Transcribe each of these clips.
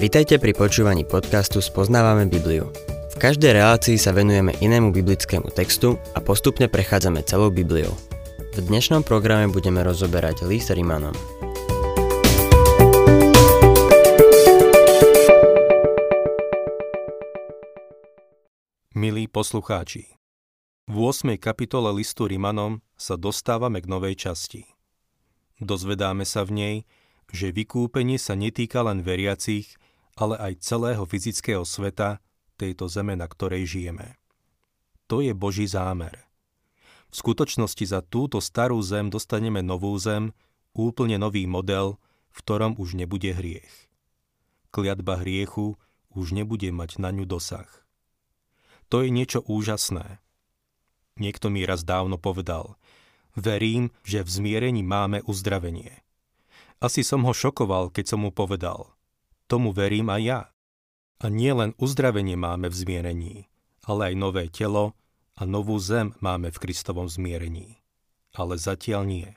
Vitajte pri počúvaní podcastu Spoznávame Bibliu. V každej relácii sa venujeme inému biblickému textu a postupne prechádzame celou Bibliou. V dnešnom programe budeme rozoberať list Rimanom. Milí poslucháči, v 8. kapitole listu Rimanom sa dostávame k novej časti. Dozvedáme sa v nej, že vykúpenie sa netýka len veriacich, ale aj celého fyzického sveta, tejto zeme, na ktorej žijeme. To je Boží zámer. V skutočnosti za túto starú zem dostaneme novú zem, úplne nový model, v ktorom už nebude hriech. Kliatba hriechu už nebude mať na ňu dosah. To je niečo úžasné. Niekto mi raz dávno povedal, verím, že v zmierení máme uzdravenie. Asi som ho šokoval, keď som mu povedal, tomu verím aj ja. A nie len uzdravenie máme v zmierení, ale aj nové telo a novú zem máme v Kristovom zmierení. Ale zatiaľ nie.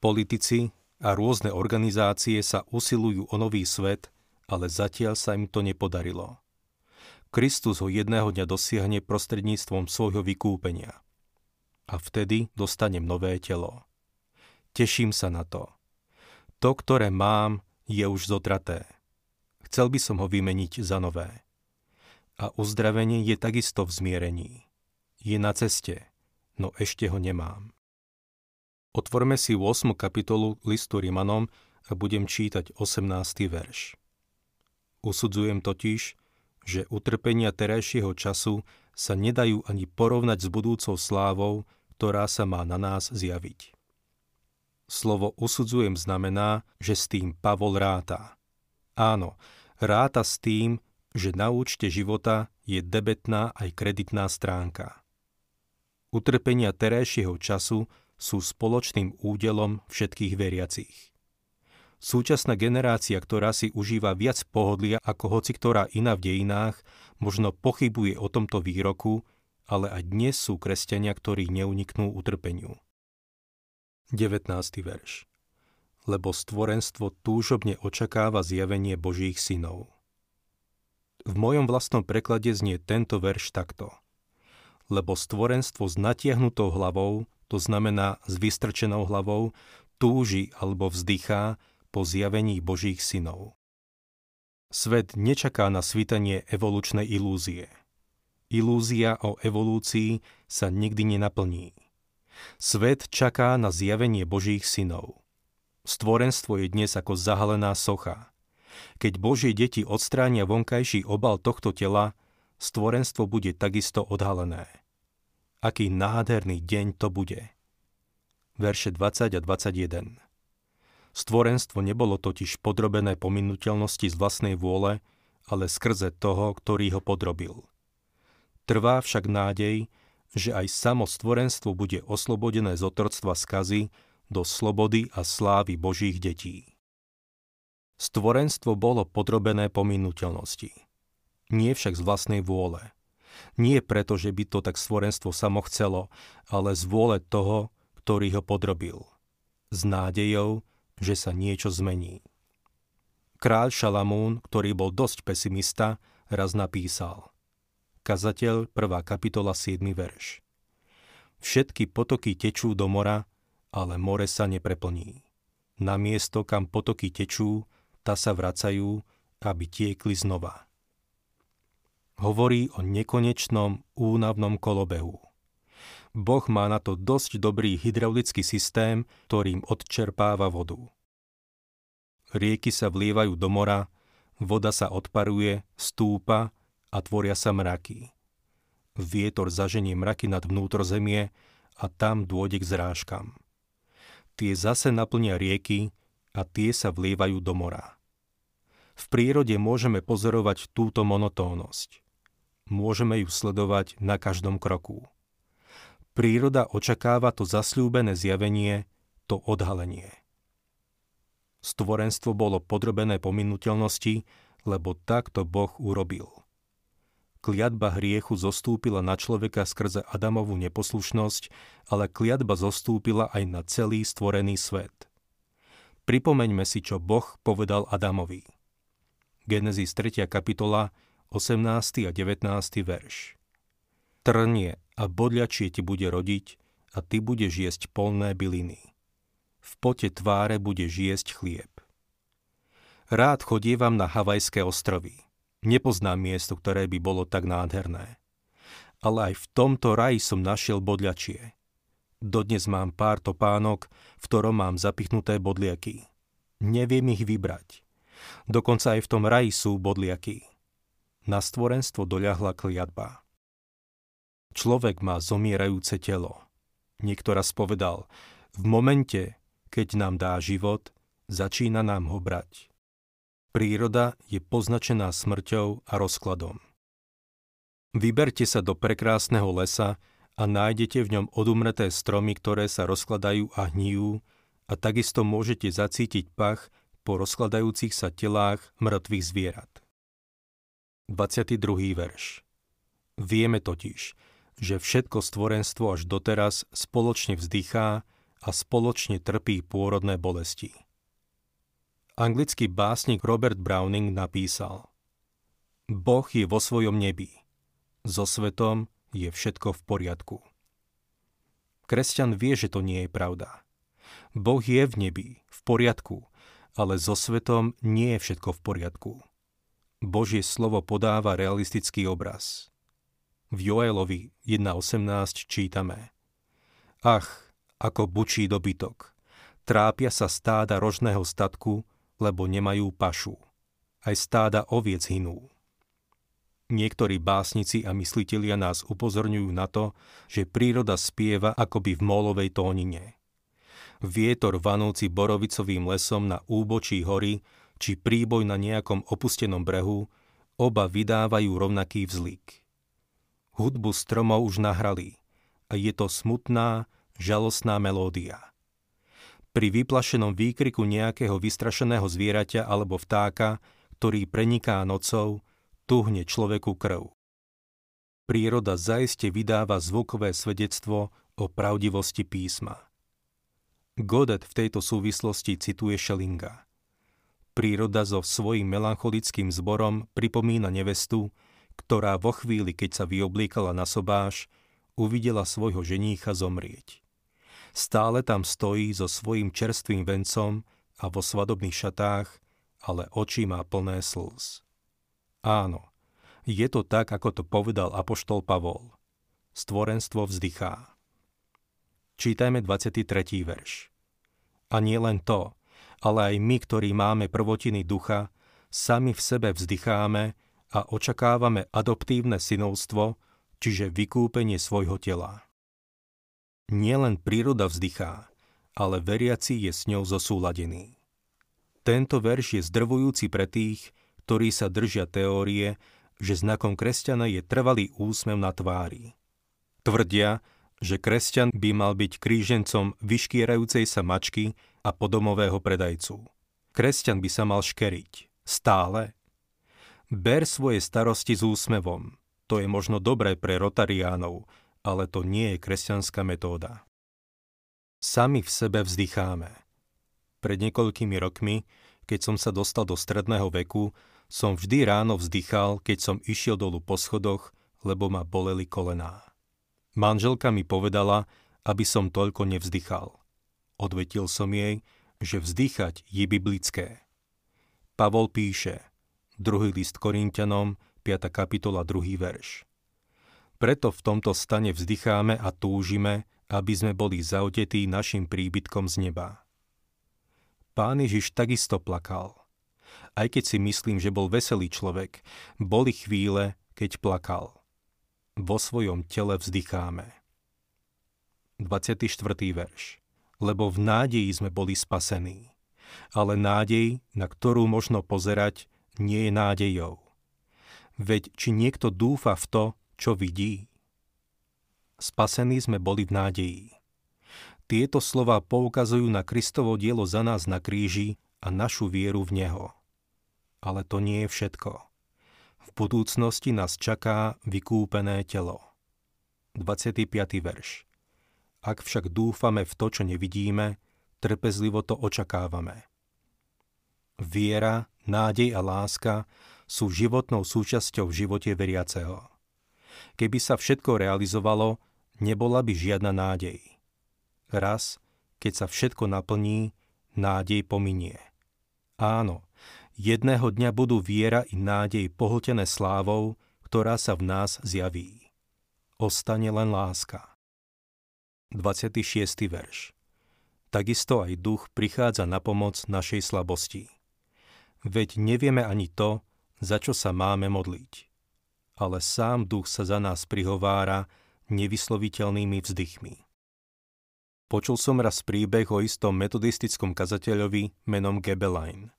Politici a rôzne organizácie sa usilujú o nový svet, ale zatiaľ sa im to nepodarilo. Kristus ho jedného dňa dosiahne prostredníctvom svojho vykúpenia. A vtedy dostanem nové telo. Teším sa na to. To, ktoré mám, je už zotraté. Chcel by som ho vymeniť za nové. A uzdravenie je takisto v zmierení. Je na ceste, no ešte ho nemám. Otvorme si 8. kapitolu listu Rimanom a budem čítať 18. verš. Usudzujem totiž, že utrpenia terajšieho času sa nedajú ani porovnať s budúcou slávou, ktorá sa má na nás zjaviť. Slovo usudzujem znamená, že s tým Pavol ráta. Áno, ráta s tým, že na účte života je debetná aj kreditná stránka. Utrpenia terajšieho času sú spoločným údelom všetkých veriacich. Súčasná generácia, ktorá si užíva viac pohodlia ako hoci ktorá iná v dejinách, možno pochybuje o tomto výroku, ale aj dnes sú kresťania, ktorí neuniknú utrpeniu. 19. verš Lebo stvorenstvo túžobne očakáva zjavenie Božích synov. V mojom vlastnom preklade znie tento verš takto. Lebo stvorenstvo s natiahnutou hlavou, to znamená s vystrčenou hlavou, túži alebo vzdychá, po zjavení Božích synov. Svet nečaká na svítanie evolučnej ilúzie. Ilúzia o evolúcii sa nikdy nenaplní. Svet čaká na zjavenie Božích synov. Stvorenstvo je dnes ako zahalená socha. Keď Božie deti odstránia vonkajší obal tohto tela, stvorenstvo bude takisto odhalené. Aký nádherný deň to bude. Verše 20 a 21 Stvorenstvo nebolo totiž podrobené pominuteľnosti z vlastnej vôle, ale skrze toho, ktorý ho podrobil. Trvá však nádej, že aj samo stvorenstvo bude oslobodené z otroctva skazy do slobody a slávy Božích detí. Stvorenstvo bolo podrobené pominuteľnosti. Nie však z vlastnej vôle. Nie preto, že by to tak stvorenstvo samo chcelo, ale z vôle toho, ktorý ho podrobil. S nádejou, že sa niečo zmení. Kráľ Šalamún, ktorý bol dosť pesimista, raz napísal Kazateľ, 1. kapitola, 7. verš. Všetky potoky tečú do mora, ale more sa nepreplní. Na miesto, kam potoky tečú, ta sa vracajú, aby tiekli znova. Hovorí o nekonečnom únavnom kolobehu. Boh má na to dosť dobrý hydraulický systém, ktorým odčerpáva vodu. Rieky sa vlievajú do mora, voda sa odparuje, stúpa a tvoria sa mraky. Vietor zaženie mraky nad vnútrozemie a tam dôjde k zrážkam. Tie zase naplnia rieky a tie sa vlievajú do mora. V prírode môžeme pozorovať túto monotónnosť. Môžeme ju sledovať na každom kroku. Príroda očakáva to zasľúbené zjavenie, to odhalenie. Stvorenstvo bolo podrobené pominuteľnosti, lebo takto Boh urobil. Kliatba hriechu zostúpila na človeka skrze Adamovú neposlušnosť, ale kliatba zostúpila aj na celý stvorený svet. Pripomeňme si, čo Boh povedal Adamovi. Genesis 3. kapitola, 18. a 19. verš. Trnie a bodľačie ti bude rodiť a ty budeš jesť polné byliny. V pote tváre budeš jesť chlieb. Rád chodievam na Havajské ostrovy. Nepoznám miesto, ktoré by bolo tak nádherné. Ale aj v tomto raji som našiel bodľačie. Dodnes mám pár topánok, v ktorom mám zapichnuté bodliaky. Neviem ich vybrať. Dokonca aj v tom raji sú bodliaky. Na stvorenstvo doľahla kliatba. Človek má zomierajúce telo. Niekto raz povedal, v momente, keď nám dá život, začína nám ho brať. Príroda je poznačená smrťou a rozkladom. Vyberte sa do prekrásneho lesa a nájdete v ňom odumreté stromy, ktoré sa rozkladajú a hnijú a takisto môžete zacítiť pach po rozkladajúcich sa telách mŕtvych zvierat. 22. verš Vieme totiž, že všetko stvorenstvo až doteraz spoločne vzdychá a spoločne trpí pôrodné bolesti. Anglický básnik Robert Browning napísal Boh je vo svojom nebi. So svetom je všetko v poriadku. Kresťan vie, že to nie je pravda. Boh je v nebi, v poriadku, ale so svetom nie je všetko v poriadku. Božie slovo podáva realistický obraz. V Joelovi 1.18 čítame Ach, ako bučí dobytok, trápia sa stáda rožného statku, lebo nemajú pašu. Aj stáda oviec hinú. Niektorí básnici a myslitelia nás upozorňujú na to, že príroda spieva akoby v mólovej tónine. Vietor vanúci borovicovým lesom na úbočí hory či príboj na nejakom opustenom brehu, oba vydávajú rovnaký vzlik. Hudbu stromov už nahrali a je to smutná, žalostná melódia. Pri vyplašenom výkriku nejakého vystrašeného zvieraťa alebo vtáka, ktorý preniká nocou, tuhne človeku krv. Príroda zaiste vydáva zvukové svedectvo o pravdivosti písma. Godet v tejto súvislosti cituje Schellinga. Príroda so svojím melancholickým zborom pripomína nevestu, ktorá vo chvíli, keď sa vyoblíkala na sobáš, uvidela svojho ženícha zomrieť. Stále tam stojí so svojím čerstvým vencom a vo svadobných šatách, ale oči má plné slz. Áno, je to tak, ako to povedal apoštol Pavol. Stvorenstvo vzdychá. Čítajme 23. verš. A nie len to, ale aj my, ktorí máme prvotiny ducha, sami v sebe vzdycháme a očakávame adoptívne synovstvo, čiže vykúpenie svojho tela. Nielen príroda vzdychá, ale veriaci je s ňou zosúladený. Tento verš je zdrvujúci pre tých, ktorí sa držia teórie, že znakom kresťana je trvalý úsmev na tvári. Tvrdia, že kresťan by mal byť krížencom vyškierajúcej sa mačky a podomového predajcu. Kresťan by sa mal škeriť. Stále. Ber svoje starosti s úsmevom. To je možno dobré pre rotariánov, ale to nie je kresťanská metóda. Sami v sebe vzdycháme. Pred niekoľkými rokmi, keď som sa dostal do stredného veku, som vždy ráno vzdychal, keď som išiel dolu po schodoch, lebo ma boleli kolená. Manželka mi povedala, aby som toľko nevzdychal. Odvetil som jej, že vzdychať je biblické. Pavol píše, druhý list Korintianom, 5. kapitola, 2. verš. Preto v tomto stane vzdycháme a túžime, aby sme boli zaotetí našim príbytkom z neba. Pán Ježiš takisto plakal. Aj keď si myslím, že bol veselý človek, boli chvíle, keď plakal. Vo svojom tele vzdycháme. 24. verš. Lebo v nádeji sme boli spasení. Ale nádej, na ktorú možno pozerať, nie je nádejou. Veď či niekto dúfa v to, čo vidí. Spasení sme boli v nádeji. Tieto slova poukazujú na Kristovo dielo za nás na kríži a našu vieru v Neho. Ale to nie je všetko. V budúcnosti nás čaká vykúpené telo. 25. verš. Ak však dúfame v to, čo nevidíme, trpezlivo to očakávame. Viera nádej a láska sú životnou súčasťou v živote veriaceho. Keby sa všetko realizovalo, nebola by žiadna nádej. Raz, keď sa všetko naplní, nádej pominie. Áno, jedného dňa budú viera i nádej pohltené slávou, ktorá sa v nás zjaví. Ostane len láska. 26. verš Takisto aj duch prichádza na pomoc našej slabosti. Veď nevieme ani to, za čo sa máme modliť. Ale sám duch sa za nás prihovára nevysloviteľnými vzdychmi. Počul som raz príbeh o istom metodistickom kazateľovi menom Gebelein.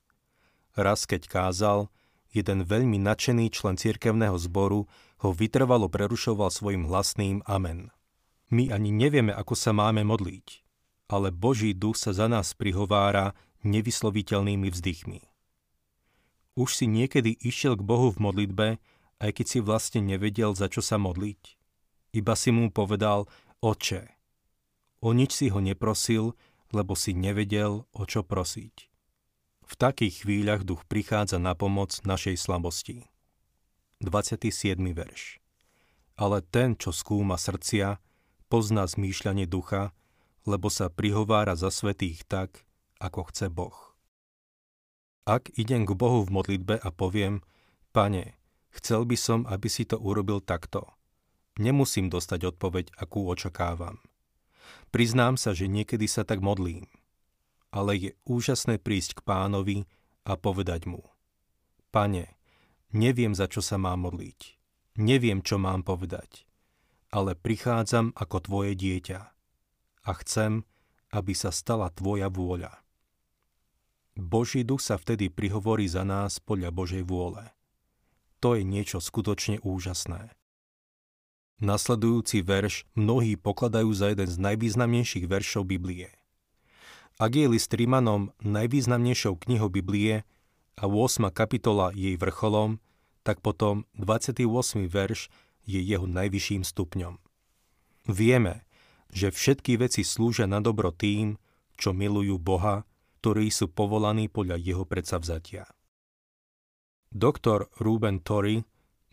Raz, keď kázal, jeden veľmi nadšený člen cirkevného zboru ho vytrvalo prerušoval svojim hlasným amen. My ani nevieme, ako sa máme modliť, ale Boží duch sa za nás prihovára nevysloviteľnými vzdychmi. Už si niekedy išiel k Bohu v modlitbe, aj keď si vlastne nevedel, za čo sa modliť. Iba si mu povedal, oče. O nič si ho neprosil, lebo si nevedel, o čo prosiť. V takých chvíľach duch prichádza na pomoc našej slabosti. 27. verš Ale ten, čo skúma srdcia, pozná zmýšľanie ducha, lebo sa prihovára za svetých tak, ako chce Boh. Ak idem k Bohu v modlitbe a poviem, Pane, chcel by som, aby si to urobil takto. Nemusím dostať odpoveď, akú očakávam. Priznám sa, že niekedy sa tak modlím. Ale je úžasné prísť k pánovi a povedať mu. Pane, neviem, za čo sa mám modliť. Neviem, čo mám povedať. Ale prichádzam ako tvoje dieťa. A chcem, aby sa stala tvoja vôľa. Boží duch sa vtedy prihovorí za nás podľa Božej vôle. To je niečo skutočne úžasné. Nasledujúci verš mnohí pokladajú za jeden z najvýznamnejších veršov Biblie. Ak je list Rímanom najvýznamnejšou knihou Biblie a 8. kapitola jej vrcholom, tak potom 28. verš je jeho najvyšším stupňom. Vieme, že všetky veci slúžia na dobro tým, čo milujú Boha ktorí sú povolaní podľa jeho predsavzatia. Doktor Ruben Tory,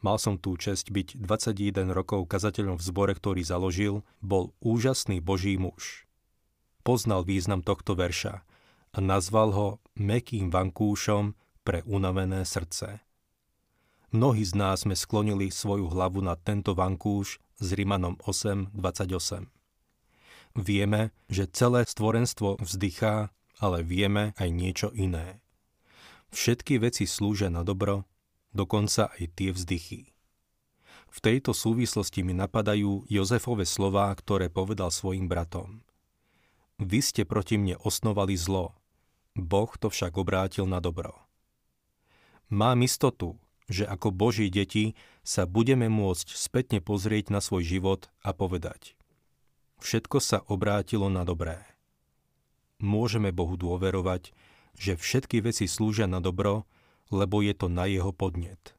mal som tú čest byť 21 rokov kazateľom v zbore, ktorý založil, bol úžasný boží muž. Poznal význam tohto verša a nazval ho mekým vankúšom pre unavené srdce. Mnohí z nás sme sklonili svoju hlavu na tento vankúš s Rimanom 8.28. Vieme, že celé stvorenstvo vzdychá ale vieme aj niečo iné. Všetky veci slúžia na dobro, dokonca aj tie vzdychy. V tejto súvislosti mi napadajú Jozefove slová, ktoré povedal svojim bratom. Vy ste proti mne osnovali zlo, Boh to však obrátil na dobro. Mám istotu, že ako Boží deti sa budeme môcť spätne pozrieť na svoj život a povedať Všetko sa obrátilo na dobré môžeme Bohu dôverovať, že všetky veci slúžia na dobro, lebo je to na jeho podnet.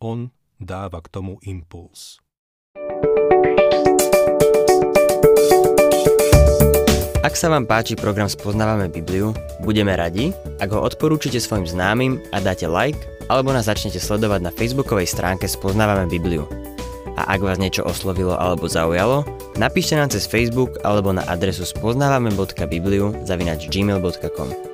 On dáva k tomu impuls. Ak sa vám páči program Spoznávame Bibliu, budeme radi, ak ho odporúčite svojim známym a dáte like, alebo nás začnete sledovať na facebookovej stránke Spoznávame Bibliu a ak vás niečo oslovilo alebo zaujalo, napíšte nám cez Facebook alebo na adresu spoznávame.bibliu zavinač gmail.com.